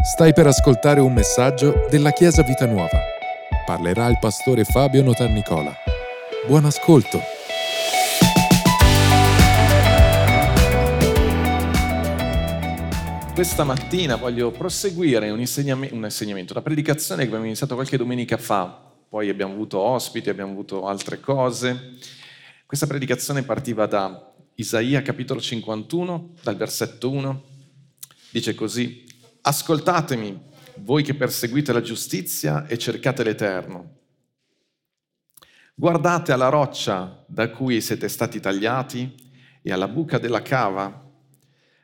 Stai per ascoltare un messaggio della Chiesa Vita Nuova. Parlerà il pastore Fabio Notarnicola. Buon ascolto. Questa mattina voglio proseguire un, insegnam- un insegnamento, una predicazione che abbiamo iniziato qualche domenica fa, poi abbiamo avuto ospiti, abbiamo avuto altre cose. Questa predicazione partiva da Isaia capitolo 51, dal versetto 1, dice così, Ascoltatemi, voi che perseguite la giustizia e cercate l'Eterno. Guardate alla roccia da cui siete stati tagliati e alla buca della cava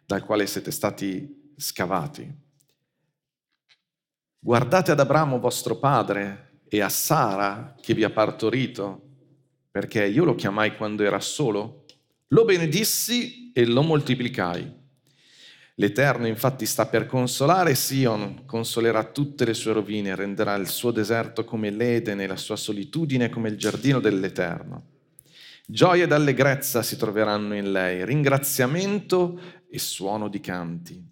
dal quale siete stati scavati. Guardate ad Abramo vostro padre e a Sara che vi ha partorito, perché io lo chiamai quando era solo, lo benedissi e lo moltiplicai. L'Eterno infatti sta per consolare Sion, consolerà tutte le sue rovine, renderà il suo deserto come l'Eden e la sua solitudine come il giardino dell'Eterno. Gioia ed allegrezza si troveranno in lei, ringraziamento e suono di canti.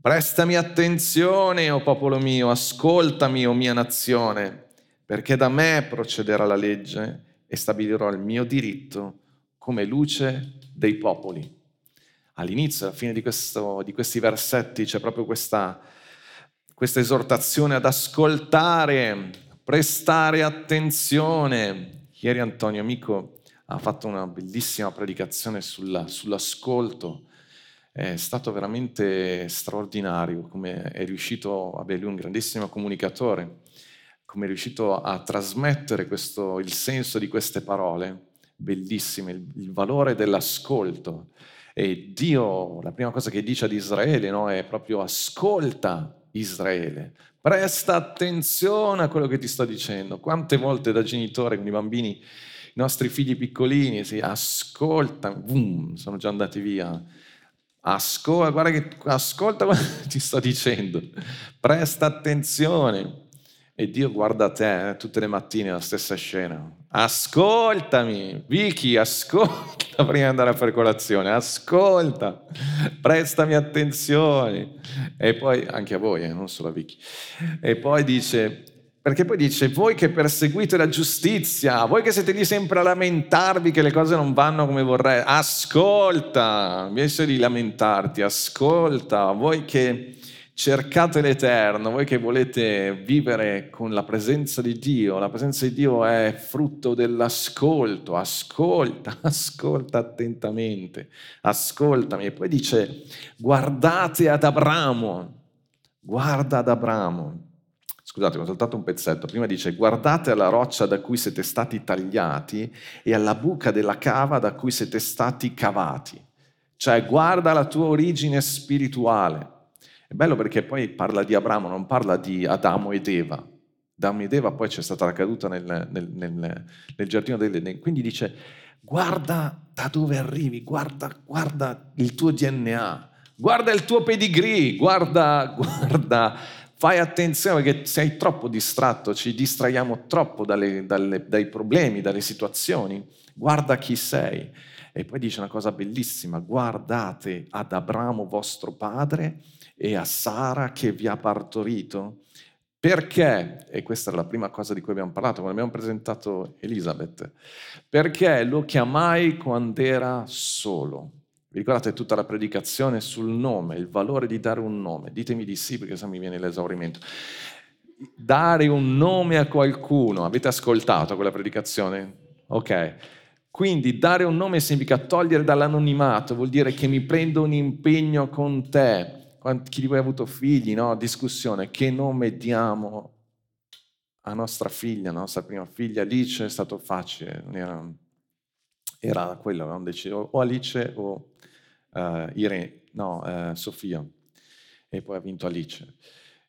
Prestami attenzione, o oh popolo mio, ascoltami, o oh mia nazione, perché da me procederà la legge e stabilirò il mio diritto come luce dei popoli all'inizio, alla fine di, questo, di questi versetti c'è proprio questa, questa esortazione ad ascoltare, prestare attenzione. Ieri Antonio Amico ha fatto una bellissima predicazione sulla, sull'ascolto, è stato veramente straordinario come è riuscito, vabbè lui è un grandissimo comunicatore, come è riuscito a trasmettere questo, il senso di queste parole, bellissime, il, il valore dell'ascolto. E Dio, la prima cosa che dice ad Israele no, è proprio ascolta Israele, presta attenzione a quello che ti sto dicendo. Quante volte da genitore con i bambini, i nostri figli piccolini, si ascolta, boom, sono già andati via. Ascolta, guarda che ascolta quello che ti sto dicendo, presta attenzione. E Dio guarda te eh, tutte le mattine la stessa scena. Ascoltami, Vicky, ascolta prima di andare a fare colazione, ascolta, prestami attenzione. E poi, anche a voi, eh, non solo a Vicky. E poi dice, perché poi dice, voi che perseguite la giustizia, voi che siete lì sempre a lamentarvi che le cose non vanno come vorrei, ascolta, invece di lamentarti, ascolta, voi che cercate l'Eterno, voi che volete vivere con la presenza di Dio, la presenza di Dio è frutto dell'ascolto, ascolta, ascolta attentamente, ascoltami. E poi dice, guardate ad Abramo, guarda ad Abramo. Scusate, ho saltato un pezzetto. Prima dice, guardate alla roccia da cui siete stati tagliati e alla buca della cava da cui siete stati cavati. Cioè, guarda la tua origine spirituale è bello perché poi parla di Abramo, non parla di Adamo ed Eva. Adamo ed Eva poi c'è stata la caduta nel, nel, nel, nel giardino dell'Eden. Quindi dice, guarda da dove arrivi, guarda, guarda il tuo DNA, guarda il tuo pedigree, guarda, guarda, fai attenzione perché sei troppo distratto, ci distraiamo troppo dalle, dalle, dai problemi, dalle situazioni. Guarda chi sei. E poi dice una cosa bellissima, guardate ad Abramo vostro padre e a Sara che vi ha partorito? Perché, e questa era la prima cosa di cui abbiamo parlato quando abbiamo presentato Elisabeth, perché lo chiamai quando era solo. Vi ricordate tutta la predicazione sul nome, il valore di dare un nome? Ditemi di sì perché se mi viene l'esaurimento. Dare un nome a qualcuno, avete ascoltato quella predicazione? Ok. Quindi dare un nome significa togliere dall'anonimato, vuol dire che mi prendo un impegno con te, chi di voi ha avuto figli, no? Discussione, che nome diamo a nostra figlia, a nostra prima figlia? Alice è stato facile, era, era quello, avevamo deciso, o Alice o uh, Irene, no, uh, Sofia, e poi ha vinto Alice.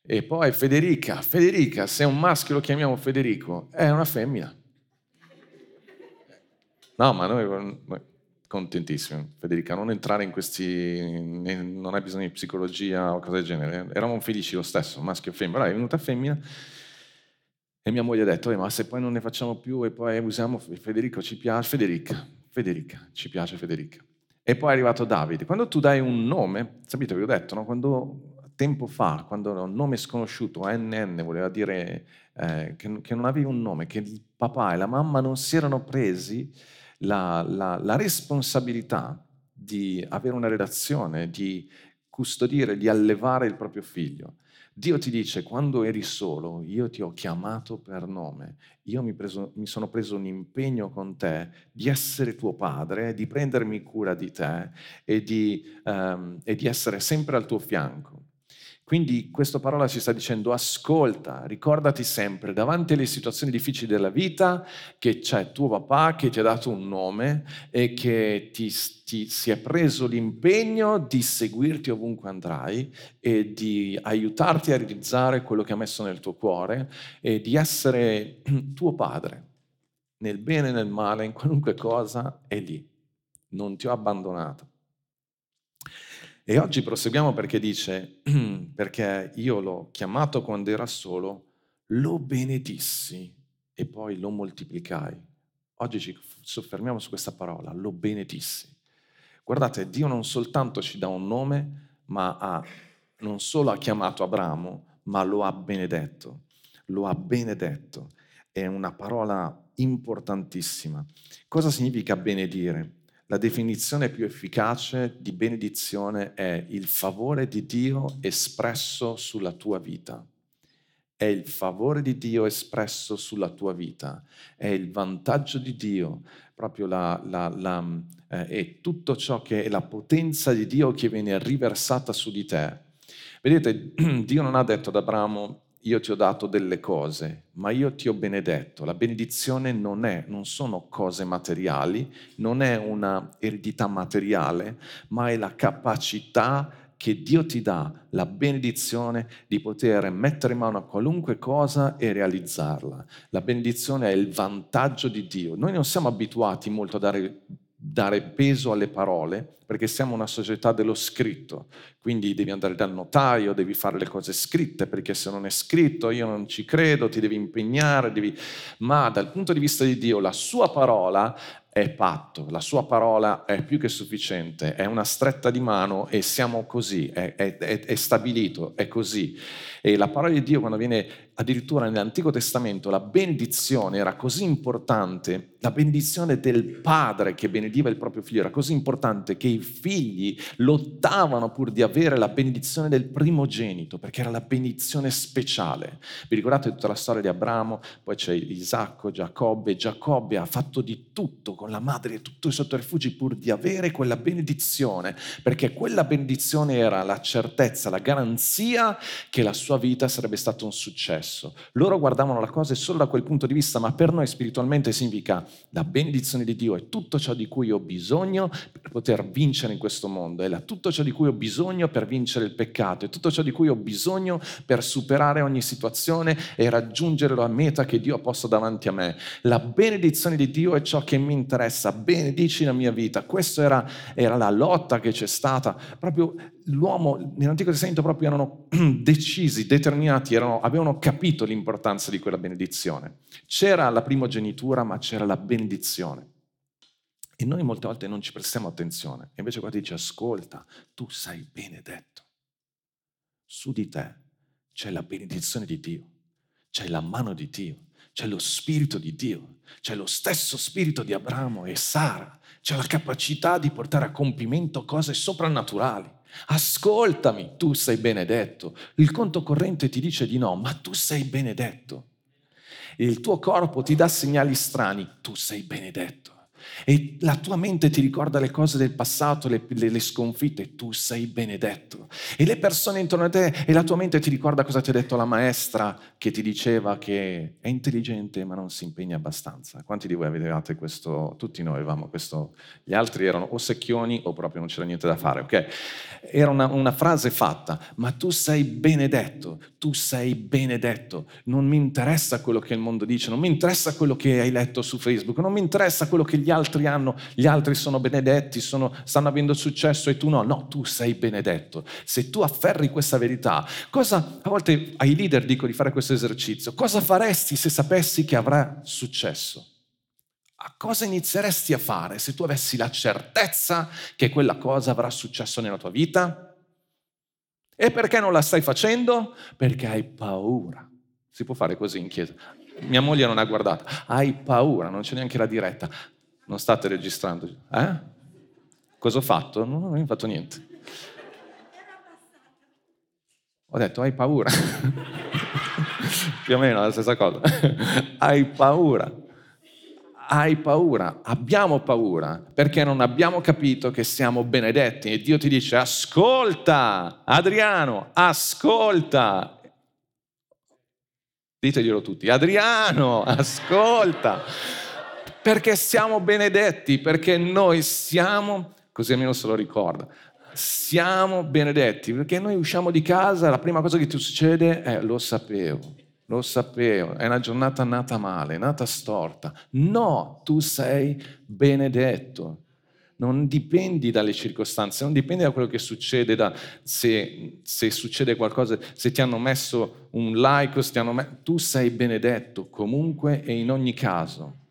E poi Federica, Federica, se è un maschio lo chiamiamo Federico, è una femmina. No, ma noi, contentissimo, Federica, non entrare in questi, non hai bisogno di psicologia o cose del genere, eravamo felici lo stesso, maschio e femmina, allora è venuta femmina e mia moglie ha detto, ma se poi non ne facciamo più e poi usiamo Federico, ci piace, Federica, Federica, ci piace Federica. E poi è arrivato Davide. Quando tu dai un nome, sapete, vi ho detto, no? quando tempo fa, quando un nome sconosciuto, NN, voleva dire eh, che, che, non avevi un nome, che il papà e la mamma non si erano presi la, la, la responsabilità di avere una relazione, di custodire, di allevare il proprio figlio. Dio ti dice, quando eri solo, io ti ho chiamato per nome, io mi, preso, mi, sono preso un impegno con te di essere tuo padre, di prendermi cura di te e di, um, e di essere sempre al tuo fianco. Quindi questa parola ci sta dicendo ascolta, ricordati sempre davanti alle situazioni difficili della vita che c'è tuo papà che ti ha dato un nome e che ti, ti, si è preso l'impegno di seguirti ovunque andrai e di aiutarti a realizzare quello che ha messo nel tuo cuore e di essere tuo padre, nel bene e nel male, in qualunque cosa è lì. Non ti ho abbandonato. E oggi proseguiamo perché dice, perché io l'ho chiamato quando era solo, lo benedissi e poi lo moltiplicai. Oggi ci soffermiamo su questa parola, lo benedissi. Guardate, Dio non soltanto ci dà un nome, ma ha, non solo ha chiamato Abramo, ma lo ha benedetto. Lo ha benedetto. È una parola importantissima. Cosa significa benedire? La definizione più efficace di benedizione è il favore di Dio espresso sulla tua vita. È il favore di Dio espresso sulla tua vita, è il vantaggio di Dio, proprio la, la, la, eh, è tutto ciò che è la potenza di Dio che viene riversata su di te. Vedete, Dio non ha detto ad Abramo, io ti ho dato delle cose, ma io ti ho benedetto. La benedizione non, è, non sono cose materiali, non è una eredità materiale, ma è la capacità che Dio ti dà, la benedizione di poter mettere in mano a qualunque cosa e realizzarla. La benedizione è il vantaggio di Dio. Noi non siamo abituati molto a dare dare peso alle parole, perché siamo una società dello scritto, quindi devi andare dal notaio, devi fare le cose scritte, perché se non è scritto io non ci credo, ti devi impegnare, devi... ma dal punto di vista di Dio la sua parola è patto, la sua parola è più che sufficiente, è una stretta di mano e siamo così, è, è, è stabilito, è così. E la parola di Dio quando viene addirittura nell'Antico Testamento, la benedizione era così importante, la benedizione del padre che benediva il proprio figlio era così importante che i figli lottavano pur di avere la benedizione del primogenito, perché era la benedizione speciale. Vi ricordate tutta la storia di Abramo? Poi c'è Isacco, Giacobbe, Giacobbe ha fatto di tutto con la madre e tutti i sotterfugi pur di avere quella benedizione, perché quella benedizione era la certezza, la garanzia che la sua vita sarebbe stata un successo. Loro guardavano la cosa solo da quel punto di vista, ma per noi spiritualmente significa la benedizione di Dio è tutto ciò di cui ho bisogno per poter vincere in questo mondo, è tutto ciò di cui ho bisogno per vincere il peccato, è tutto ciò di cui ho bisogno per superare ogni situazione e raggiungere la meta che Dio ha posto davanti a me. La benedizione di Dio è ciò che mi interessa, benedici la mia vita. Questa era, era la lotta che c'è stata proprio l'uomo nell'Antico Testamento proprio erano decisi, determinati, erano, avevano capito l'importanza di quella benedizione. C'era la primogenitura, ma c'era la benedizione. E noi molte volte non ci prestiamo attenzione. E invece qua dice, ascolta, tu sei benedetto. Su di te c'è la benedizione di Dio, c'è la mano di Dio, c'è lo spirito di Dio, c'è lo stesso spirito di Abramo e Sara, c'è la capacità di portare a compimento cose soprannaturali. Ascoltami, tu sei benedetto. Il conto corrente ti dice di no, ma tu sei benedetto. Il tuo corpo ti dà segnali strani, tu sei benedetto e la tua mente ti ricorda le cose del passato, le, le, le, sconfitte, tu sei benedetto. E le persone intorno a te e la tua mente ti ricorda cosa ti ha detto la maestra che ti diceva che è intelligente ma non si impegna abbastanza. Quanti di voi avevate questo? Tutti noi avevamo questo. Gli altri erano o secchioni o proprio non c'era niente da fare, ok? Era una, una frase fatta, ma tu sei benedetto, tu sei benedetto. Non mi interessa quello che il mondo dice, non mi interessa quello che hai letto su Facebook, non mi interessa quello che gli altri altri hanno, gli altri sono benedetti, sono, stanno avendo successo e tu no. No, tu sei benedetto. Se tu afferri questa verità, cosa, a volte ai leader dico di fare questo esercizio, cosa faresti se sapessi che avrà successo? A cosa inizieresti a fare se tu avessi la certezza che quella cosa avrà successo nella tua vita? E perché non la stai facendo? Perché hai paura. Si può fare così in chiesa. Mia moglie non ha guardato. Hai paura, non c'è neanche la diretta. Non state registrando. Eh? Cosa ho fatto? Non ho fatto niente. Ho detto, hai paura. Più o meno la stessa cosa. hai paura. Hai paura. Abbiamo paura perché non abbiamo capito che siamo benedetti. E Dio ti dice, ascolta, Adriano, ascolta. Diteglielo tutti, Adriano, ascolta. Perché siamo benedetti, perché noi siamo, così almeno se lo ricorda, siamo benedetti, perché noi usciamo di casa, la prima cosa che ti succede è lo sapevo, lo sapevo, è una giornata nata male, nata storta. No, tu sei benedetto. Non dipendi dalle circostanze, non dipendi da quello che succede, da se, se succede qualcosa, se ti hanno messo un like, se ti hanno messo, tu sei benedetto comunque e in ogni caso.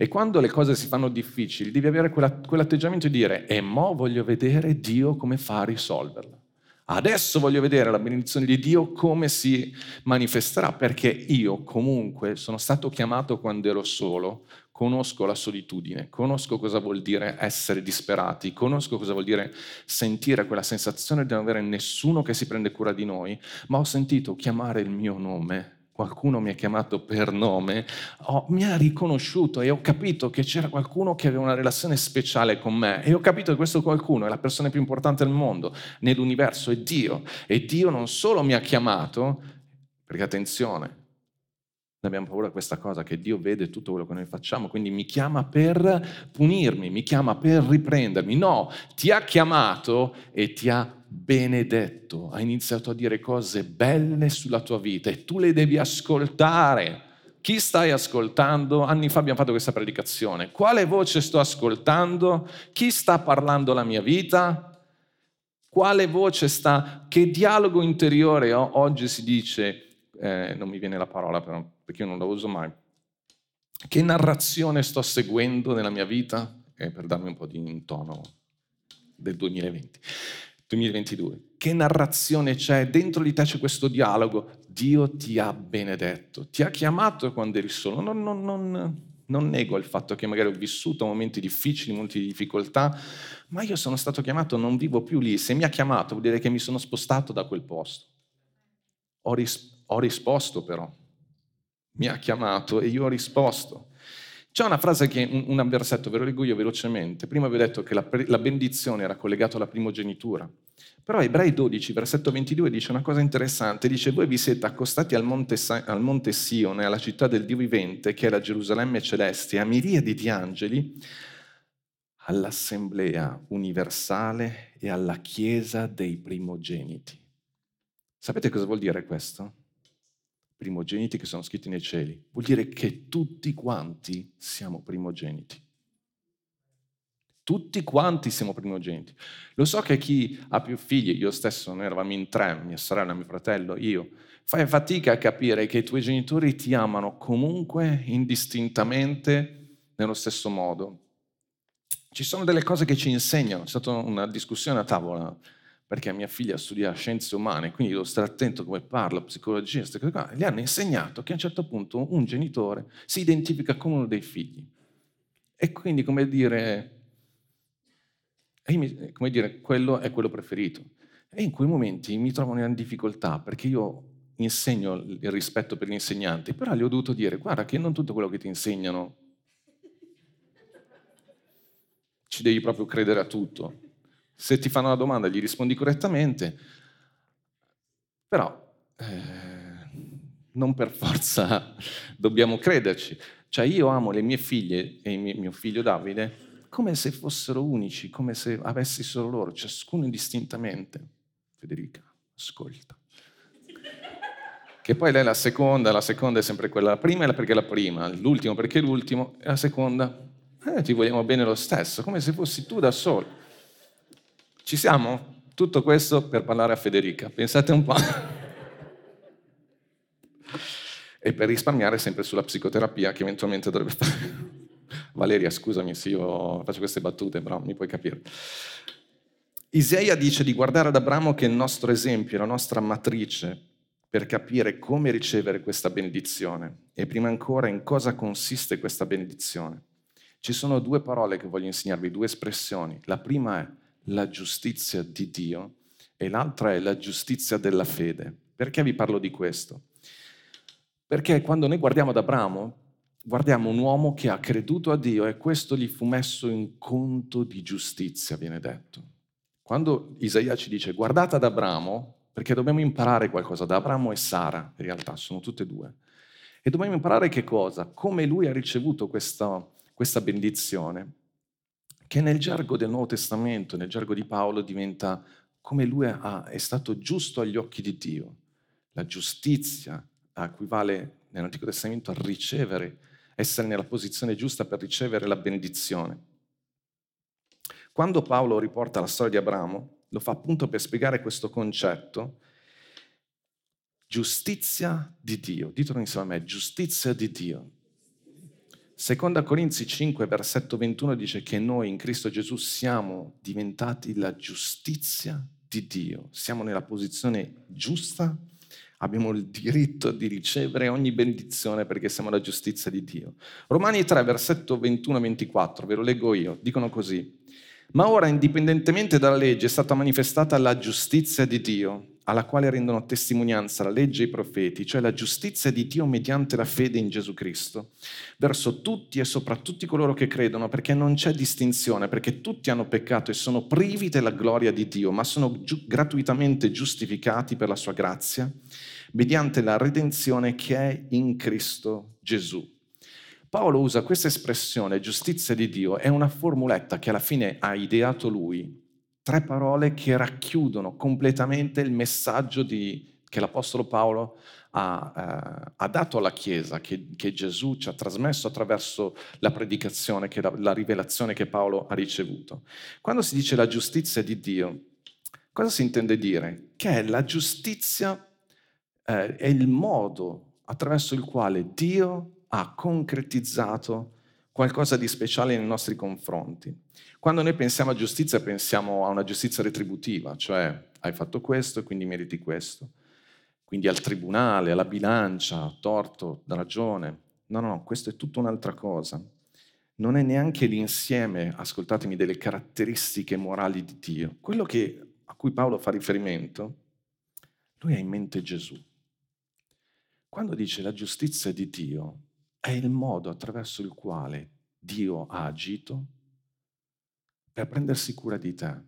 E quando le cose si fanno difficili, devi avere quella, quell'atteggiamento di dire, e mo voglio vedere Dio come fa a risolverla. Adesso voglio vedere la benedizione di Dio come si manifesterà, perché io comunque sono stato chiamato quando ero solo, conosco la solitudine, conosco cosa vuol dire essere disperati, conosco cosa vuol dire sentire quella sensazione di non avere nessuno che si prende cura di noi, ma ho sentito chiamare il mio nome qualcuno mi ha chiamato per nome, oh, mi ha riconosciuto e ho capito che c'era qualcuno che aveva una relazione speciale con me e ho capito che questo qualcuno è la persona più importante del mondo, nell'universo, è Dio. E Dio non solo mi ha chiamato, perché attenzione, noi abbiamo paura di questa cosa, che Dio vede tutto quello che noi facciamo, quindi mi chiama per punirmi, mi chiama per riprendermi. No, ti ha chiamato e ti ha benedetto, ha iniziato a dire cose belle sulla tua vita e tu le devi ascoltare. Chi stai ascoltando? Anni fa abbiamo fatto questa predicazione. Quale voce sto ascoltando? Chi sta parlando la mia vita? Quale voce sta? Che dialogo interiore ho? Oggi si dice, eh, non mi viene la parola però, perché io non la uso mai. Che narrazione sto seguendo nella mia vita? Eh, per darmi un po' di intono del 2020. 2022. Che narrazione c'è? Dentro di te c'è questo dialogo. Dio ti ha benedetto, ti ha chiamato quando eri solo. Non, non, non, non nego il fatto che magari ho vissuto momenti difficili, momenti di difficoltà, ma io sono stato chiamato, non vivo più lì. Se mi ha chiamato vuol dire che mi sono spostato da quel posto. Ho, ris- ho risposto però. Mi ha chiamato e io ho risposto. C'è una frase che, un, un versetto, ve lo leggo io velocemente. Prima vi ho detto che la, la benedizione era collegata alla primogenitura. Però Ebrei 12, versetto 22 dice una cosa interessante, dice voi vi siete accostati al monte, al monte Sione, alla città del Dio vivente, che è la Gerusalemme celeste, a miriadi di angeli, all'assemblea universale e alla chiesa dei primogeniti. Sapete cosa vuol dire questo? Primogeniti che sono scritti nei cieli. Vuol dire che tutti quanti siamo primogeniti. Tutti quanti siamo primogeniti. Lo so che chi ha più figli, io stesso, noi eravamo in tre, mia sorella, mio fratello, io, fai fatica a capire che i tuoi genitori ti amano comunque, indistintamente, nello stesso modo. Ci sono delle cose che ci insegnano, è stata una discussione a tavola perché mia figlia studia scienze umane, quindi devo stare attento come parla, psicologia, queste cose qua. Gli hanno insegnato che a un certo punto un genitore si identifica con uno dei figli. E quindi, come dire, come dire, quello è quello preferito. E in quei momenti mi trovo in difficoltà perché io insegno il rispetto per gli insegnanti, però gli ho dovuto dire, guarda che non tutto quello che ti insegnano ci devi proprio credere a tutto se ti fanno una domanda gli rispondi correttamente, però eh, non per forza dobbiamo crederci. Cioè io amo le mie figlie e mio figlio Davide come se fossero unici, come se avessi solo loro, ciascuno indistintamente. Federica, ascolta. Che poi lei è la seconda, la seconda è sempre quella, la prima è perché è la prima, l'ultimo perché è l'ultimo, e la seconda, eh, ti vogliamo bene lo stesso, come se fossi tu da solo. Ci siamo? Tutto questo per parlare a Federica. Pensate un po'. e per risparmiare sempre sulla psicoterapia che eventualmente dovrebbe fare. Valeria, scusami se io faccio queste battute, però mi puoi capire. Isaia dice di guardare ad Abramo che è il nostro esempio, la nostra matrice per capire come ricevere questa benedizione e prima ancora in cosa consiste questa benedizione. Ci sono due parole che voglio insegnarvi, due espressioni. La prima è la giustizia di Dio e l'altra è la giustizia della fede. Perché vi parlo di questo? Perché quando noi guardiamo ad Abramo, guardiamo un uomo che ha creduto a Dio e questo gli fu messo in conto di giustizia, viene detto. Quando Isaia ci dice guardate ad Abramo, perché dobbiamo imparare qualcosa da Abramo e Sara, in realtà sono tutte e due, e dobbiamo imparare che cosa? Come lui ha ricevuto questa, questa benedizione, che nel gergo del Nuovo Testamento, nel gergo di Paolo, diventa come lui ha, è stato giusto agli occhi di Dio. La giustizia equivale nell'Antico Testamento a ricevere, essere nella posizione giusta per ricevere la benedizione. Quando Paolo riporta la storia di Abramo, lo fa appunto per spiegare questo concetto. Giustizia di Dio, ditelo insieme a me, giustizia di Dio. Seconda Corinzi 5, versetto 21 dice che noi in Cristo Gesù siamo diventati la giustizia di Dio, siamo nella posizione giusta abbiamo il diritto di ricevere ogni benedizione perché siamo la giustizia di Dio. Romani 3, versetto 21-24, ve lo leggo io, dicono così. Ma ora, indipendentemente dalla legge, è stata manifestata la giustizia di Dio, alla quale rendono testimonianza la legge e i profeti, cioè la giustizia di Dio mediante la fede in Gesù Cristo, verso tutti e soprattutto coloro che credono, perché non c'è distinzione, perché tutti hanno peccato e sono privi della gloria di Dio, ma sono giu- gratuitamente giustificati per la sua grazia, mediante la redenzione che è in Cristo Gesù. Paolo usa questa espressione, giustizia di Dio, è una formuletta che alla fine ha ideato lui, tre parole che racchiudono completamente il messaggio di, che l'Apostolo Paolo ha, eh, ha, dato alla Chiesa, che, che, Gesù ci ha trasmesso attraverso la predicazione, la, la rivelazione che Paolo ha ricevuto. Quando si dice la giustizia di Dio, cosa si intende dire? Che la giustizia eh, è il modo attraverso il quale Dio ha concretizzato qualcosa di speciale nei nostri confronti. Quando noi pensiamo a giustizia pensiamo a una giustizia retributiva, cioè hai fatto questo e quindi meriti questo. Quindi al tribunale, alla bilancia, torto, ragione. No, no, no, questo è tutta un'altra cosa. Non è neanche l'insieme, ascoltatemi, delle caratteristiche morali di Dio. Quello che, a cui Paolo fa riferimento, lui ha in mente Gesù. Quando dice la giustizia di Dio, è il modo attraverso il quale Dio ha agito per prendersi cura di te,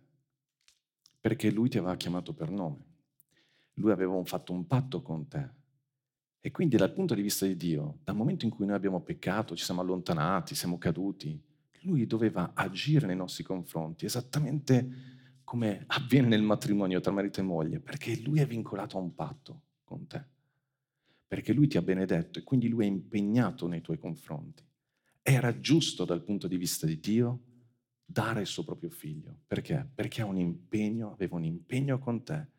perché Lui ti aveva chiamato per nome. Lui aveva fatto un patto con te. E quindi dal punto di vista di Dio, dal momento in cui noi abbiamo peccato, ci siamo allontanati, siamo caduti, Lui doveva agire nei nostri confronti, esattamente come avviene nel matrimonio tra marito e moglie, perché Lui è vincolato a un patto con te perché lui ti ha benedetto e quindi lui è impegnato nei tuoi confronti. Era giusto dal punto di vista di Dio dare il suo proprio figlio. Perché? Perché un impegno, aveva un impegno con te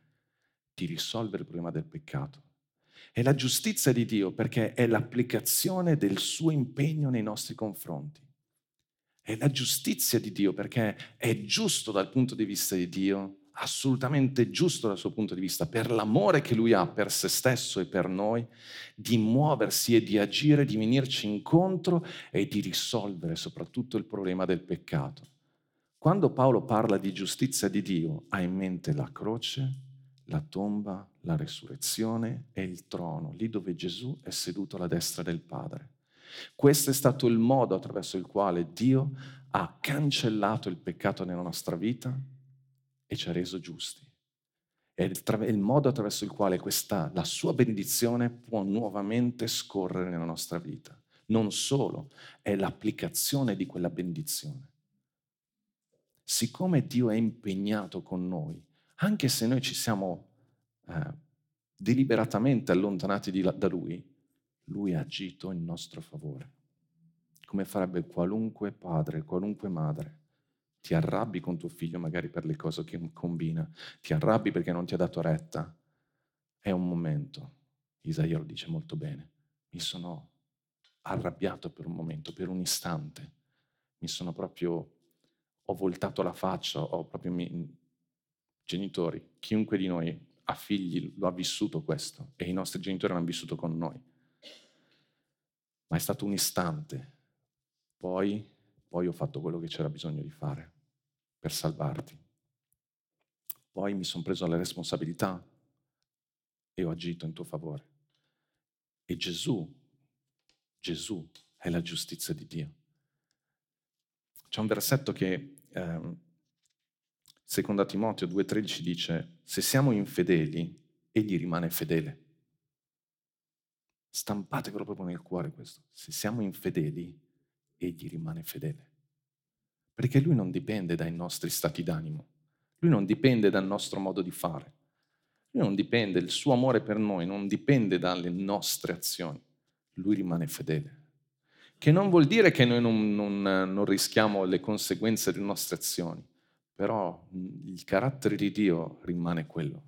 di risolvere il problema del peccato. È la giustizia di Dio perché è l'applicazione del suo impegno nei nostri confronti. È la giustizia di Dio perché è giusto dal punto di vista di Dio assolutamente giusto dal suo punto di vista, per l'amore che lui ha per se stesso e per noi, di muoversi e di agire, di venirci incontro e di risolvere soprattutto il problema del peccato. Quando Paolo parla di giustizia di Dio, ha in mente la croce, la tomba, la resurrezione e il trono, lì dove Gesù è seduto alla destra del Padre. Questo è stato il modo attraverso il quale Dio ha cancellato il peccato nella nostra vita e ci ha reso giusti. È il, modo attraverso il quale questa, la sua benedizione può nuovamente scorrere nella nostra vita. Non solo, è l'applicazione di quella benedizione. Siccome Dio è impegnato con noi, anche se noi ci siamo eh, deliberatamente allontanati di, da Lui, Lui ha agito in nostro favore, come farebbe qualunque padre, qualunque madre ti arrabbi con tuo figlio magari per le cose che combina, ti arrabbi perché non ti ha dato retta, è un momento. Isaia lo dice molto bene. Mi sono arrabbiato per un momento, per un istante. Mi sono proprio, ho voltato la faccia, ho proprio mi, Genitori, chiunque di noi ha figli lo ha vissuto questo e i nostri genitori l'hanno vissuto con noi. Ma è stato un istante. Poi, poi ho fatto quello che c'era bisogno di fare per salvarti. Poi mi sono preso la responsabilità e ho agito in tuo favore. E Gesù, Gesù è la giustizia di Dio. C'è un versetto che, eh, secondo Timoteo 2,13, dice, se siamo infedeli, egli rimane fedele. Stampatevelo proprio nel cuore questo. Se siamo infedeli, egli rimane fedele. Perché lui non dipende dai nostri stati d'animo, lui non dipende dal nostro modo di fare, lui non dipende, il suo amore per noi non dipende dalle nostre azioni, lui rimane fedele. Che non vuol dire che noi non, non, non rischiamo le conseguenze delle nostre azioni, però il carattere di Dio rimane quello.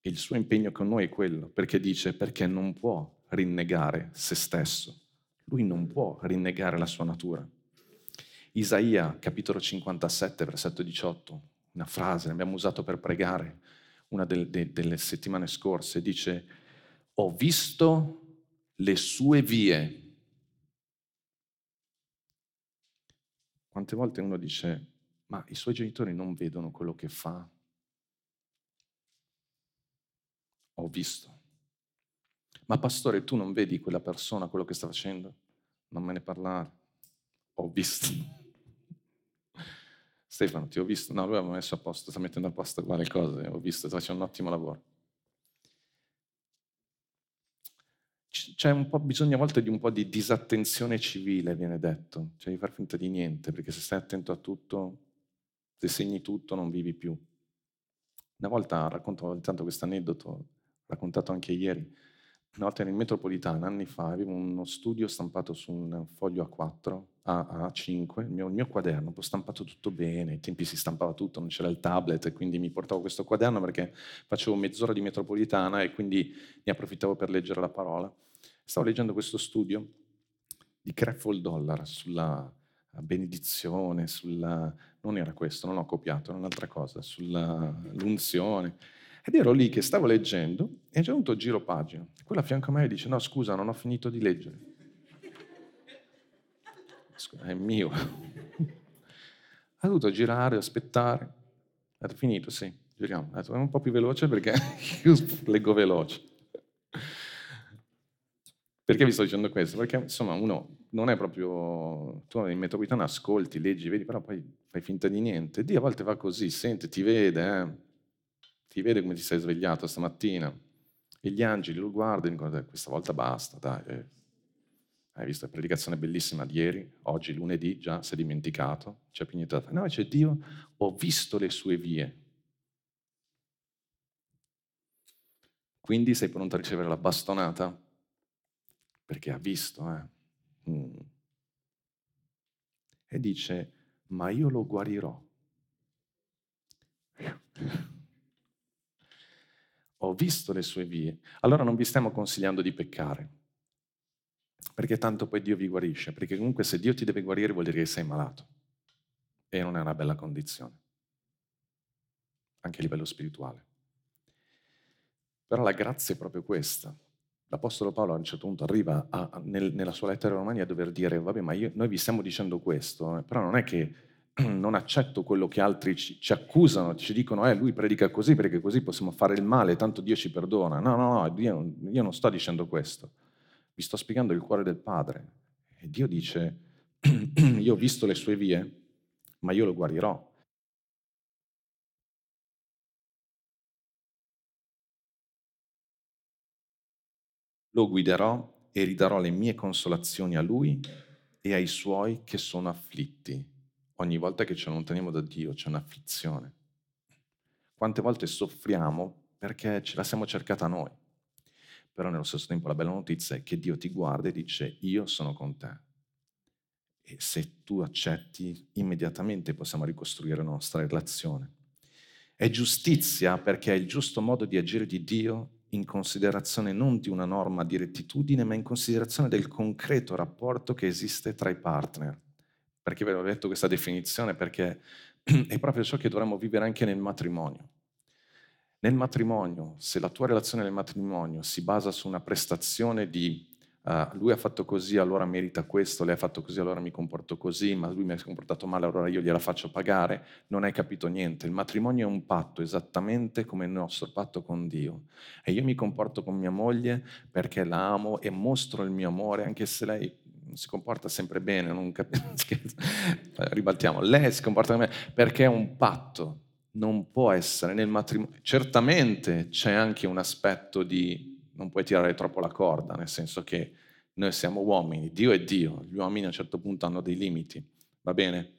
E il suo impegno con noi è quello, perché dice perché non può rinnegare se stesso, lui non può rinnegare la sua natura. Isaia, capitolo 57, versetto 18, una frase, l'abbiamo usato per pregare una delle, de, delle settimane scorse, dice, ho visto le sue vie. Quante volte uno dice, ma i suoi genitori non vedono quello che fa? Ho visto. Ma pastore, tu non vedi quella persona, quello che sta facendo? Non me ne parlare. Ho visto. Stefano, ti ho visto, no, lui aveva messo a posto, sta mettendo a posto qua le cose, ho visto, sta facendo un ottimo lavoro. C'è un po', bisogno a volte di un po' di disattenzione civile, viene detto, cioè di far finta di niente, perché se stai attento a tutto, se segni tutto, non vivi più. Una volta racconto intanto questo aneddoto, raccontato anche ieri, una volta ero in metropolitana, anni fa, avevo uno studio stampato su un foglio A4 a, 5 il mio, il mio, quaderno, poi stampato tutto bene, ai tempi si stampava tutto, non c'era il tablet, quindi mi portavo questo quaderno perché facevo mezz'ora di metropolitana e quindi ne approfittavo per leggere la parola. Stavo leggendo questo studio di Crefeld Dollar sulla benedizione, sulla... non era questo, non l'ho copiato, era un'altra cosa, sull'unzione. Ed ero lì che stavo leggendo e a un punto giro pagina. Quello a fianco a me dice, no scusa, non ho finito di leggere è mio. ha dovuto girare, aspettare. Detto, finito, sì, giriamo. È un po' più veloce perché io leggo veloce. Perché vi sto dicendo questo? Perché insomma uno non è proprio... Tu in metropolitana ascolti, leggi, vedi, però poi fai finta di niente. Dio a volte va così, sente, ti vede, eh? ti vede come ti sei svegliato stamattina. E gli angeli lo guardano e dicono, questa volta basta, dai, eh, hai visto la predicazione bellissima di ieri, oggi lunedì già si è dimenticato, niente da fare. No, c'è Dio, ho visto le sue vie. Quindi sei pronto a ricevere la bastonata? Perché ha visto, eh? Mm. E dice, ma io lo guarirò. ho visto le sue vie. Allora non vi stiamo consigliando di peccare perché tanto poi Dio vi guarisce, perché comunque se Dio ti deve guarire vuol dire che sei malato e non è una bella condizione, anche a livello spirituale. Però la grazia è proprio questa. L'Apostolo Paolo a un certo punto arriva a, nel, nella sua lettera Romani a dover dire, vabbè, ma io, noi vi stiamo dicendo questo, eh, però non è che non accetto quello che altri ci, ci, accusano, ci dicono, eh, lui predica così perché così possiamo fare il male, tanto Dio ci perdona. No, no, no, io, io non sto dicendo questo vi sto spiegando il cuore del Padre. E Dio dice, io ho visto le sue vie, ma io lo guarirò. Lo guiderò e ridarò le mie consolazioni a lui e ai suoi che sono afflitti. Ogni volta che ci allontaniamo da Dio c'è un'afflizione. Quante volte soffriamo perché ce la siamo cercata noi però nello stesso tempo la bella notizia è che Dio ti guarda e dice io sono con te. E se tu accetti, immediatamente possiamo ricostruire la nostra relazione. È giustizia perché è il giusto modo di agire di Dio in considerazione non di una norma di rettitudine, ma in considerazione del concreto rapporto che esiste tra i partner. Perché ve l'ho detto questa definizione? Perché è proprio ciò che dovremmo vivere anche nel matrimonio. Nel matrimonio, se la tua relazione nel matrimonio si basa su una prestazione di Uh, lui ha fatto così, allora merita questo, lei ha fatto così, allora mi comporto così, ma lui mi ha comportato male, allora io gliela faccio pagare, non hai capito niente. Il matrimonio è un patto esattamente come il nostro patto con Dio. E io mi comporto con mia moglie perché la amo e mostro il mio amore, anche se lei si comporta sempre bene, non capisco, ribaltiamo, lei si comporta come me perché è un patto, non può essere nel matrimonio. Certamente c'è anche un aspetto di non puoi tirare troppo la corda, nel senso che noi siamo uomini, Dio è Dio, gli uomini a un certo punto hanno dei limiti, va bene?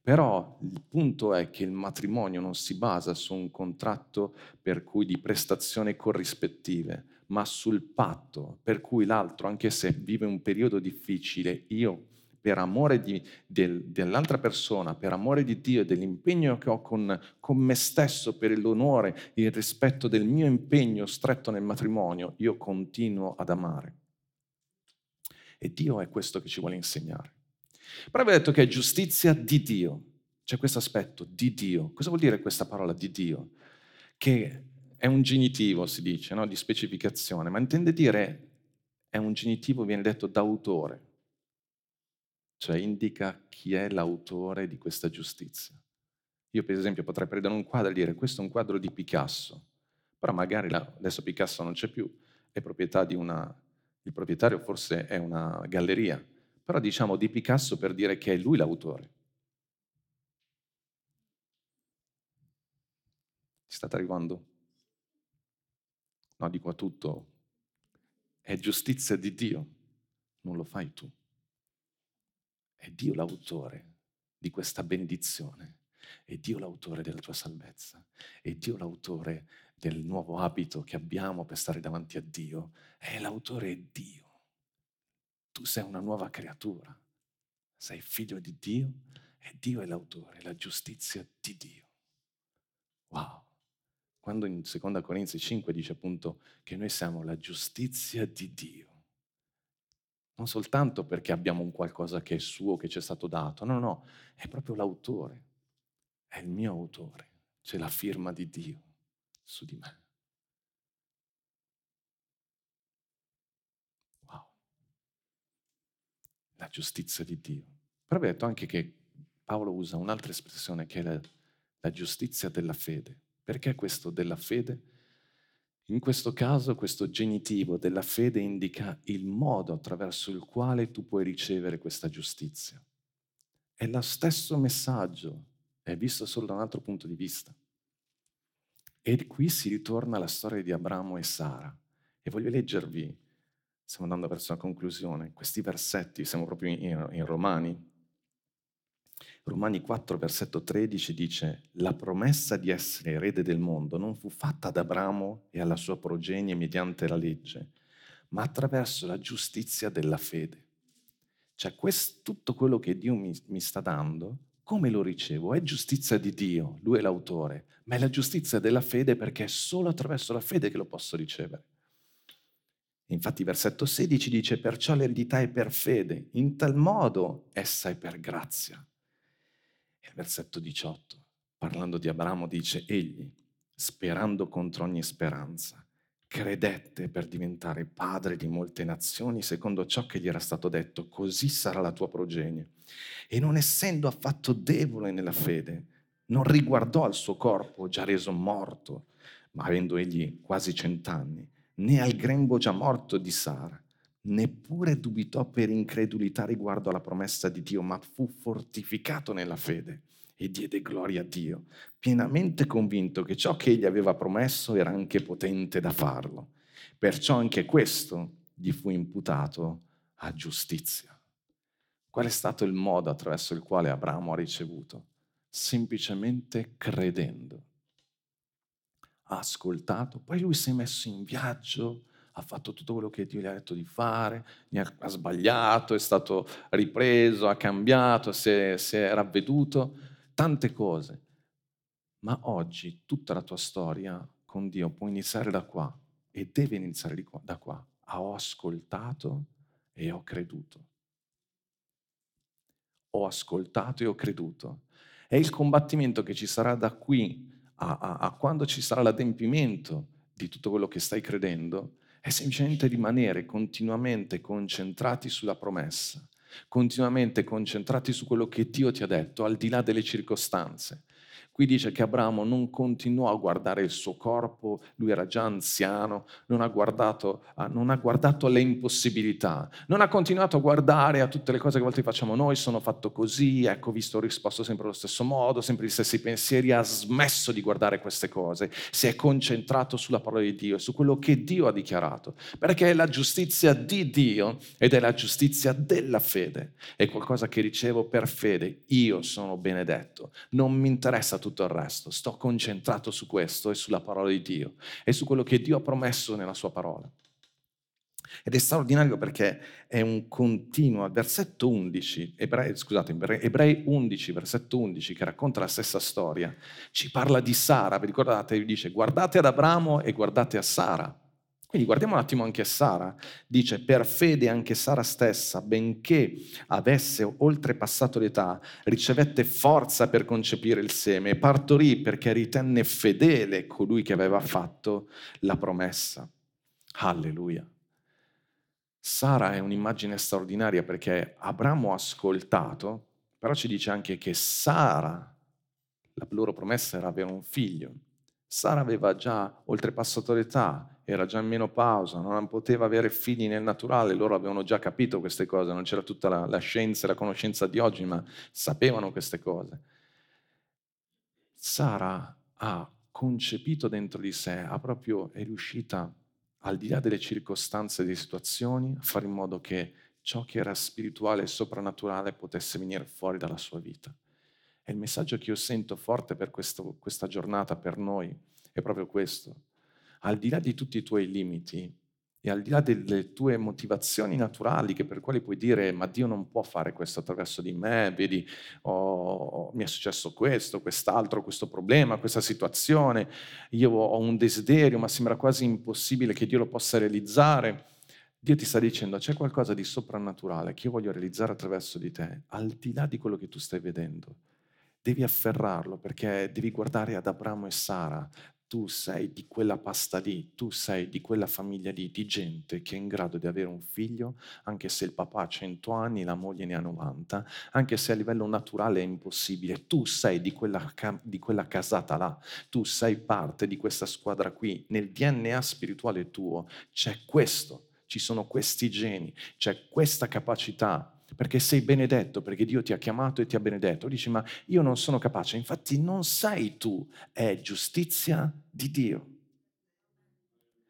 Però il punto è che il matrimonio non si basa su un contratto per cui di prestazioni corrispettive, ma sul patto per cui l'altro, anche se vive un periodo difficile, io per amore di, del, dell'altra persona, per amore di Dio e dell'impegno che ho con, con me stesso, per l'onore, il rispetto del mio impegno stretto nel matrimonio, io continuo ad amare. E Dio è questo che ci vuole insegnare. Però vi ho detto che è giustizia di Dio. C'è questo aspetto di Dio. Cosa vuol dire questa parola di Dio? Che è un genitivo, si dice, no? di specificazione, ma intende dire è un genitivo, viene detto d'autore cioè indica chi è l'autore di questa giustizia. Io per esempio potrei prendere un quadro e dire questo è un quadro di Picasso, però magari adesso Picasso non c'è più, è proprietà di una, il proprietario forse è una galleria, però diciamo di Picasso per dire che è lui l'autore. Ci state arrivando? No, dico a tutto, è giustizia di Dio, non lo fai tu. È Dio l'autore di questa benedizione. È Dio l'autore della tua salvezza. È Dio l'autore del nuovo abito che abbiamo per stare davanti a Dio. È l'autore è Dio. Tu sei una nuova creatura. Sei figlio di Dio e Dio è l'autore, la giustizia di Dio. Wow. Quando in 2 Corinzi 5 dice appunto che noi siamo la giustizia di Dio non soltanto perché abbiamo un qualcosa che è suo, che ci è stato dato, no, no, è proprio l'autore, è il mio autore, c'è la firma di Dio su di me. Wow, la giustizia di Dio. Però vi ho detto anche che Paolo usa un'altra espressione che è la, la giustizia della fede. Perché questo della fede? In questo caso questo genitivo della fede indica il modo attraverso il quale tu puoi ricevere questa giustizia. È lo stesso messaggio, è visto solo da un altro punto di vista. E qui si ritorna alla storia di Abramo e Sara. E voglio leggervi, stiamo andando verso la conclusione, questi versetti, siamo proprio in, in Romani, Romani 4, versetto 13 dice, la promessa di essere erede del mondo non fu fatta ad Abramo e alla sua progenie mediante la legge, ma attraverso la giustizia della fede. Cioè questo, tutto quello che Dio mi, mi sta dando, come lo ricevo? È giustizia di Dio, lui è l'autore, ma è la giustizia della fede perché è solo attraverso la fede che lo posso ricevere. Infatti versetto 16 dice, perciò l'eredità è per fede, in tal modo essa è per grazia il versetto 18, parlando di Abramo, dice, egli, sperando contro ogni speranza, credette per diventare padre di molte nazioni secondo ciò che gli era stato detto, così sarà la tua progenie. E non essendo affatto debole nella fede, non riguardò al suo corpo già reso morto, ma avendo egli quasi cent'anni, né al grembo già morto di Sara, neppure dubitò per incredulità riguardo alla promessa di Dio, ma fu fortificato nella fede e diede gloria a Dio, pienamente convinto che ciò che egli aveva promesso era anche potente da farlo. Perciò anche questo gli fu imputato a giustizia. Qual è stato il modo attraverso il quale Abramo ha ricevuto? Semplicemente credendo. Ha ascoltato, poi lui si è messo in viaggio, ha fatto tutto quello che Dio gli ha detto di fare, ha sbagliato, è stato ripreso, ha cambiato, si è, si è ravveduto, tante cose. Ma oggi tutta la tua storia con Dio può iniziare da qua e deve iniziare da qua. Ho ascoltato e ho creduto. Ho ascoltato e ho creduto. È il combattimento che ci sarà da qui a, a, a quando ci sarà l'adempimento di tutto quello che stai credendo, è semplicemente rimanere continuamente concentrati sulla promessa, continuamente concentrati su quello che Dio ti ha detto, al di là delle circostanze. Qui dice che Abramo non continuò a guardare il suo corpo, lui era già anziano, non ha guardato, non ha guardato alle impossibilità, non ha continuato a guardare a tutte le cose che a volte facciamo noi, sono fatto così, ecco, visto, ho risposto sempre allo stesso modo, sempre gli stessi pensieri, ha smesso di guardare queste cose, si è concentrato sulla parola di Dio su quello che Dio ha dichiarato, perché è la giustizia di Dio ed è la giustizia della fede, è qualcosa che ricevo per fede, io sono benedetto, non mi interessa tutto tutto il resto, sto concentrato su questo e sulla parola di Dio e su quello che Dio ha promesso nella sua parola. Ed è straordinario perché è un continuo, versetto 11, ebrei, scusate, ebrei 11, versetto 11, che racconta la stessa storia, ci parla di Sara, vi ricordate? Dice guardate ad Abramo e guardate a Sara. Quindi guardiamo un attimo anche Sara. Dice, per fede anche Sara stessa, benché avesse oltrepassato l'età, ricevette forza per concepire il seme e partorì perché ritenne fedele colui che aveva fatto la promessa. Alleluia. Sara è un'immagine straordinaria perché Abramo ha ascoltato, però ci dice anche che Sara, la loro promessa era avere un figlio. Sara aveva già oltrepassato l'età, era già in menopausa, non poteva avere figli nel naturale, loro avevano già capito queste cose, non c'era tutta la, la scienza e la conoscenza di oggi, ma sapevano queste cose. Sara ha concepito dentro di sé, ha proprio, è riuscita, al di là delle circostanze e delle situazioni, a fare in modo che ciò che era spirituale e soprannaturale potesse venire fuori dalla sua vita. E il messaggio che io sento forte per questo, questa giornata, per noi, è proprio questo al di là di tutti i tuoi limiti e al di là delle tue motivazioni naturali che per quali puoi dire ma Dio non può fare questo attraverso di me, vedi oh, mi è successo questo, quest'altro, questo problema, questa situazione, io ho un desiderio ma sembra quasi impossibile che Dio lo possa realizzare. Dio ti sta dicendo c'è qualcosa di soprannaturale che io voglio realizzare attraverso di te, al di là di quello che tu stai vedendo. Devi afferrarlo perché devi guardare ad Abramo e Sara, tu sei di quella pasta lì, tu sei di quella famiglia lì, di gente che è in grado di avere un figlio, anche se il papà ha 100 anni, la moglie ne ha 90, anche se a livello naturale è impossibile. Tu sei di quella, di quella casata là, tu sei parte di questa squadra qui. Nel DNA spirituale tuo c'è questo, ci sono questi geni, c'è questa capacità perché sei benedetto, perché Dio ti ha chiamato e ti ha benedetto. Dici, ma io non sono capace. Infatti non sei tu, è giustizia di Dio.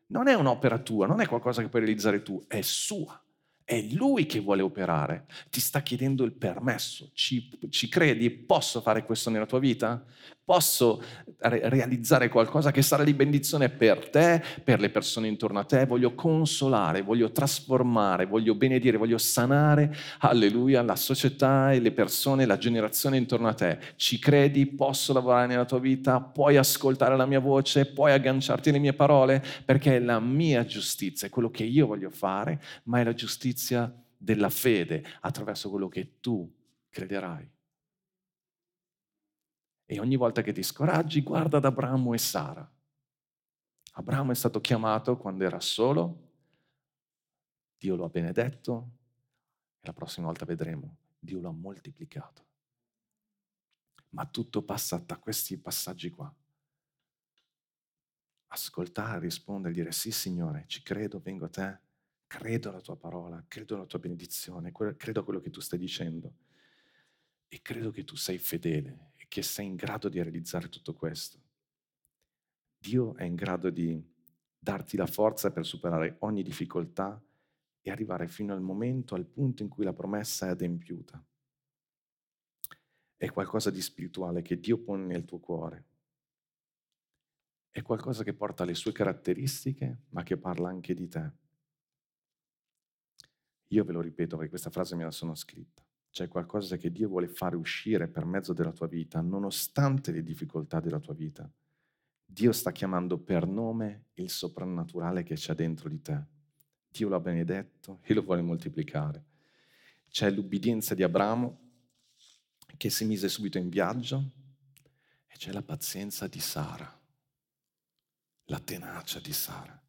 Non è un'opera tua, non è qualcosa che puoi realizzare tu, è sua. È lui che vuole operare, ti sta chiedendo il permesso. Ci, ci credi? Posso fare questo nella tua vita? Posso re- realizzare qualcosa che sarà di benedizione per te, per le persone intorno a te? Voglio consolare, voglio trasformare, voglio benedire, voglio sanare, alleluia, la società e le persone, la generazione intorno a te. Ci credi? Posso lavorare nella tua vita? Puoi ascoltare la mia voce? Puoi agganciarti alle mie parole? Perché è la mia giustizia, è quello che io voglio fare, ma è la giustizia della fede attraverso quello che tu crederai. E ogni volta che ti scoraggi, guarda ad Abramo e Sara. Abramo è stato chiamato quando era solo, Dio lo ha benedetto e la prossima volta vedremo, Dio lo ha moltiplicato. Ma tutto passa da questi passaggi qua. Ascoltare, rispondere, dire sì Signore, ci credo, vengo a te credo alla tua parola, credo alla tua benedizione, credo a quello che tu stai dicendo e credo che tu sei fedele che sei in grado di realizzare tutto questo. Dio è in grado di darti la forza per superare ogni difficoltà e arrivare fino al momento, al punto in cui la promessa è adempiuta. È qualcosa di spirituale che Dio pone nel tuo cuore. È qualcosa che porta le sue caratteristiche, ma che parla anche di te. Io ve lo ripeto perché questa frase me la sono scritta. C'è qualcosa che Dio vuole fare uscire per mezzo della tua vita, nonostante le difficoltà della tua vita. Dio sta chiamando per nome il soprannaturale che c'è dentro di te. Dio l'ha benedetto e lo vuole moltiplicare. C'è l'ubbidienza di Abramo che si mise subito in viaggio e c'è la pazienza di Sara, la tenacia di Sara,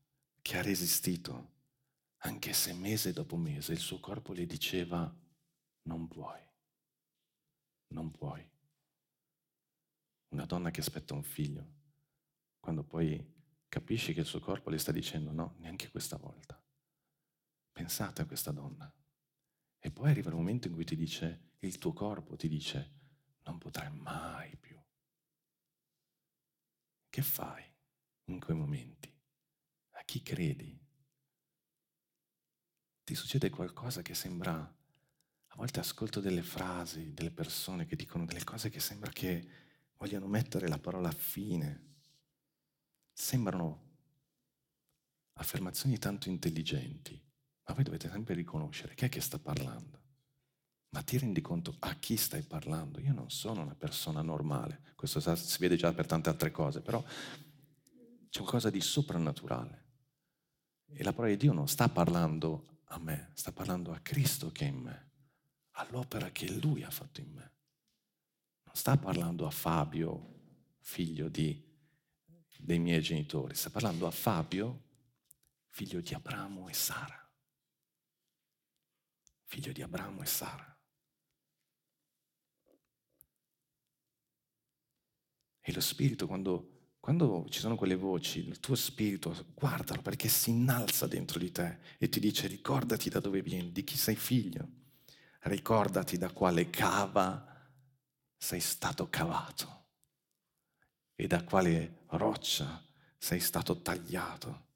che ha resistito, anche se mese dopo mese il suo corpo le diceva non puoi, non puoi. Una donna che aspetta un figlio, quando poi capisce che il suo corpo le sta dicendo no, neanche questa volta. Pensate a questa donna. E poi arriva il momento in cui ti dice, il tuo corpo ti dice, non potrai mai più. Che fai in quei momenti? A chi credi? Ti succede qualcosa che sembra, volte ascolto delle frasi, delle persone che dicono delle cose che sembra che vogliano mettere la parola fine. Sembrano affermazioni tanto intelligenti, ma voi dovete sempre riconoscere chi è che sta parlando. Ma ti rendi conto a chi stai parlando? Io non sono una persona normale, questo si vede già per tante altre cose, però c'è qualcosa di soprannaturale. E la parola di Dio non sta parlando a me, sta parlando a Cristo che è in me, all'opera che Lui ha fatto in me. Non sta parlando a Fabio, figlio di, dei miei genitori, sta parlando a Fabio, figlio di Abramo e Sara figlio di Abramo e Sara. E lo spirito, quando, quando ci sono quelle voci, il tuo spirito, guardalo perché si innalza dentro di te e ti dice ricordati da dove vieni, di chi sei figlio, ricordati da quale cava sei stato cavato e da quale roccia sei stato tagliato.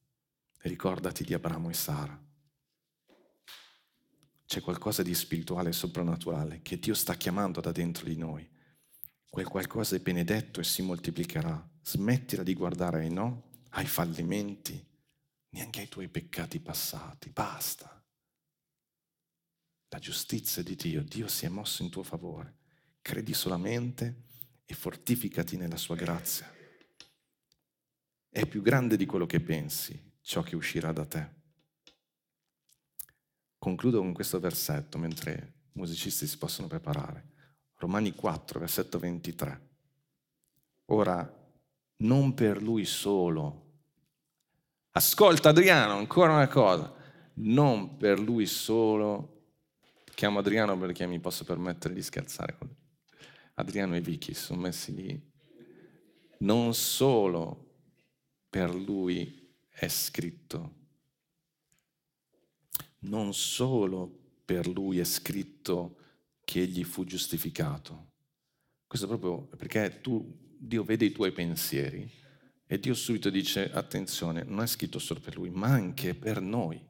Ricordati di Abramo e Sara c'è qualcosa di spirituale e soprannaturale che Dio sta chiamando da dentro di noi. Quel qualcosa è benedetto e si moltiplicherà. Smettila di guardare ai no, ai fallimenti, neanche ai tuoi peccati passati. Basta. La giustizia di Dio, Dio si è mosso in tuo favore. Credi solamente e fortificati nella sua grazia. È più grande di quello che pensi ciò che uscirà da te. Concludo con questo versetto mentre i musicisti si possono preparare. Romani 4, versetto 23. Ora, non per lui solo. Ascolta Adriano, ancora una cosa. Non per lui solo. Chiamo Adriano perché mi posso permettere di scherzare con lui. Adriano e Vicky sono messi lì. Non solo per lui è scritto non solo per lui è scritto che egli fu giustificato. Questo proprio perché tu, Dio vede i tuoi pensieri e Dio subito dice, attenzione, non è scritto solo per lui, ma anche per noi.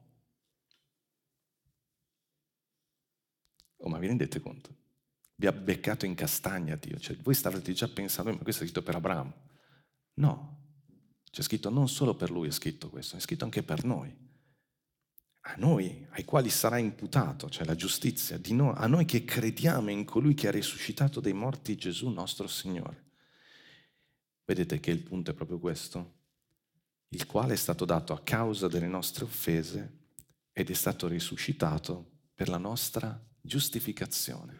Oh, ma vi rendete conto? Vi ha beccato in castagna Dio, cioè voi stavate già pensando, ma questo è scritto per Abramo. No, c'è scritto non solo per lui è scritto questo, è scritto anche per noi a noi, ai quali sarà imputato, cioè la giustizia, no, a noi che crediamo in colui che ha risuscitato dai morti Gesù nostro Signore. Vedete che il punto è proprio questo, il quale è stato dato a causa delle nostre offese ed è stato risuscitato per la nostra giustificazione.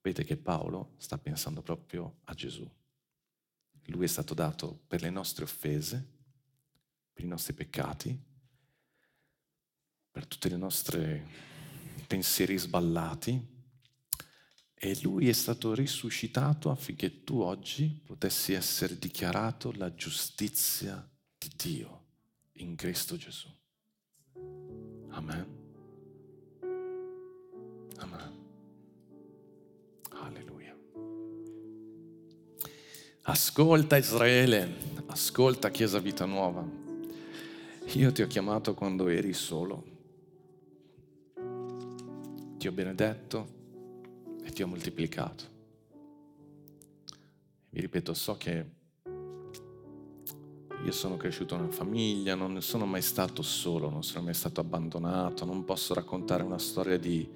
Vedete che Paolo sta pensando proprio a Gesù. Lui è stato dato per le nostre offese, per i nostri peccati, per tutti i nostri pensieri sballati e lui è stato risuscitato affinché tu oggi potessi essere dichiarato la giustizia di Dio in Cristo Gesù. Amen. Ascolta Israele, ascolta Chiesa Vita Nuova. Io ti ho chiamato quando eri solo ti ho benedetto e ti ho moltiplicato. Vi ripeto, so che io sono cresciuto in una famiglia, non sono mai stato solo, non sono mai stato abbandonato, non posso raccontare una storia di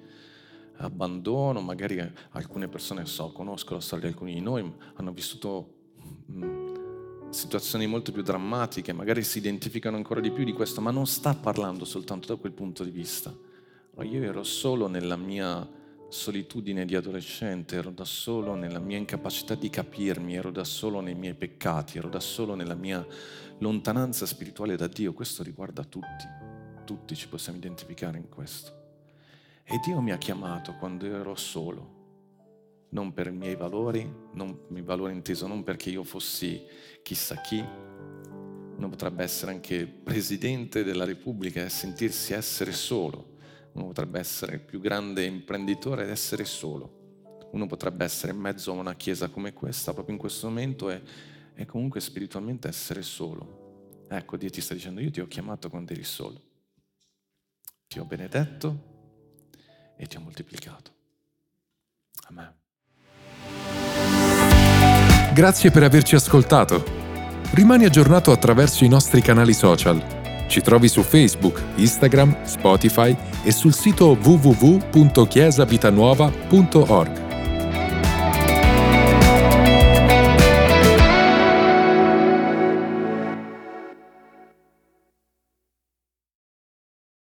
abbandono, magari alcune persone so, conosco la storia di alcuni di noi, hanno vissuto situazioni molto più drammatiche, magari si identificano ancora di più di questo, ma non sta parlando soltanto da quel punto di vista io ero solo nella mia solitudine di adolescente, ero da solo nella mia incapacità di capirmi, ero da solo nei miei peccati, ero da solo nella mia lontananza spirituale da Dio. Questo riguarda tutti, tutti ci possiamo identificare in questo. E Dio mi ha chiamato quando ero solo, non per i miei valori, non i valori inteso non perché io fossi chissà chi, uno potrebbe essere anche presidente della Repubblica e sentirsi essere solo uno potrebbe essere il più grande imprenditore ed essere solo. Uno potrebbe essere in mezzo a una chiesa come questa, proprio in questo momento, e, e comunque spiritualmente essere solo. Ecco, Dio ti sta dicendo, io ti ho chiamato quando eri solo. Ti ho benedetto e ti ho moltiplicato. Amen. Grazie per averci ascoltato. Rimani aggiornato attraverso i nostri canali social ci trovi su Facebook, Instagram, Spotify e sul sito www.chiesavitanuova.org.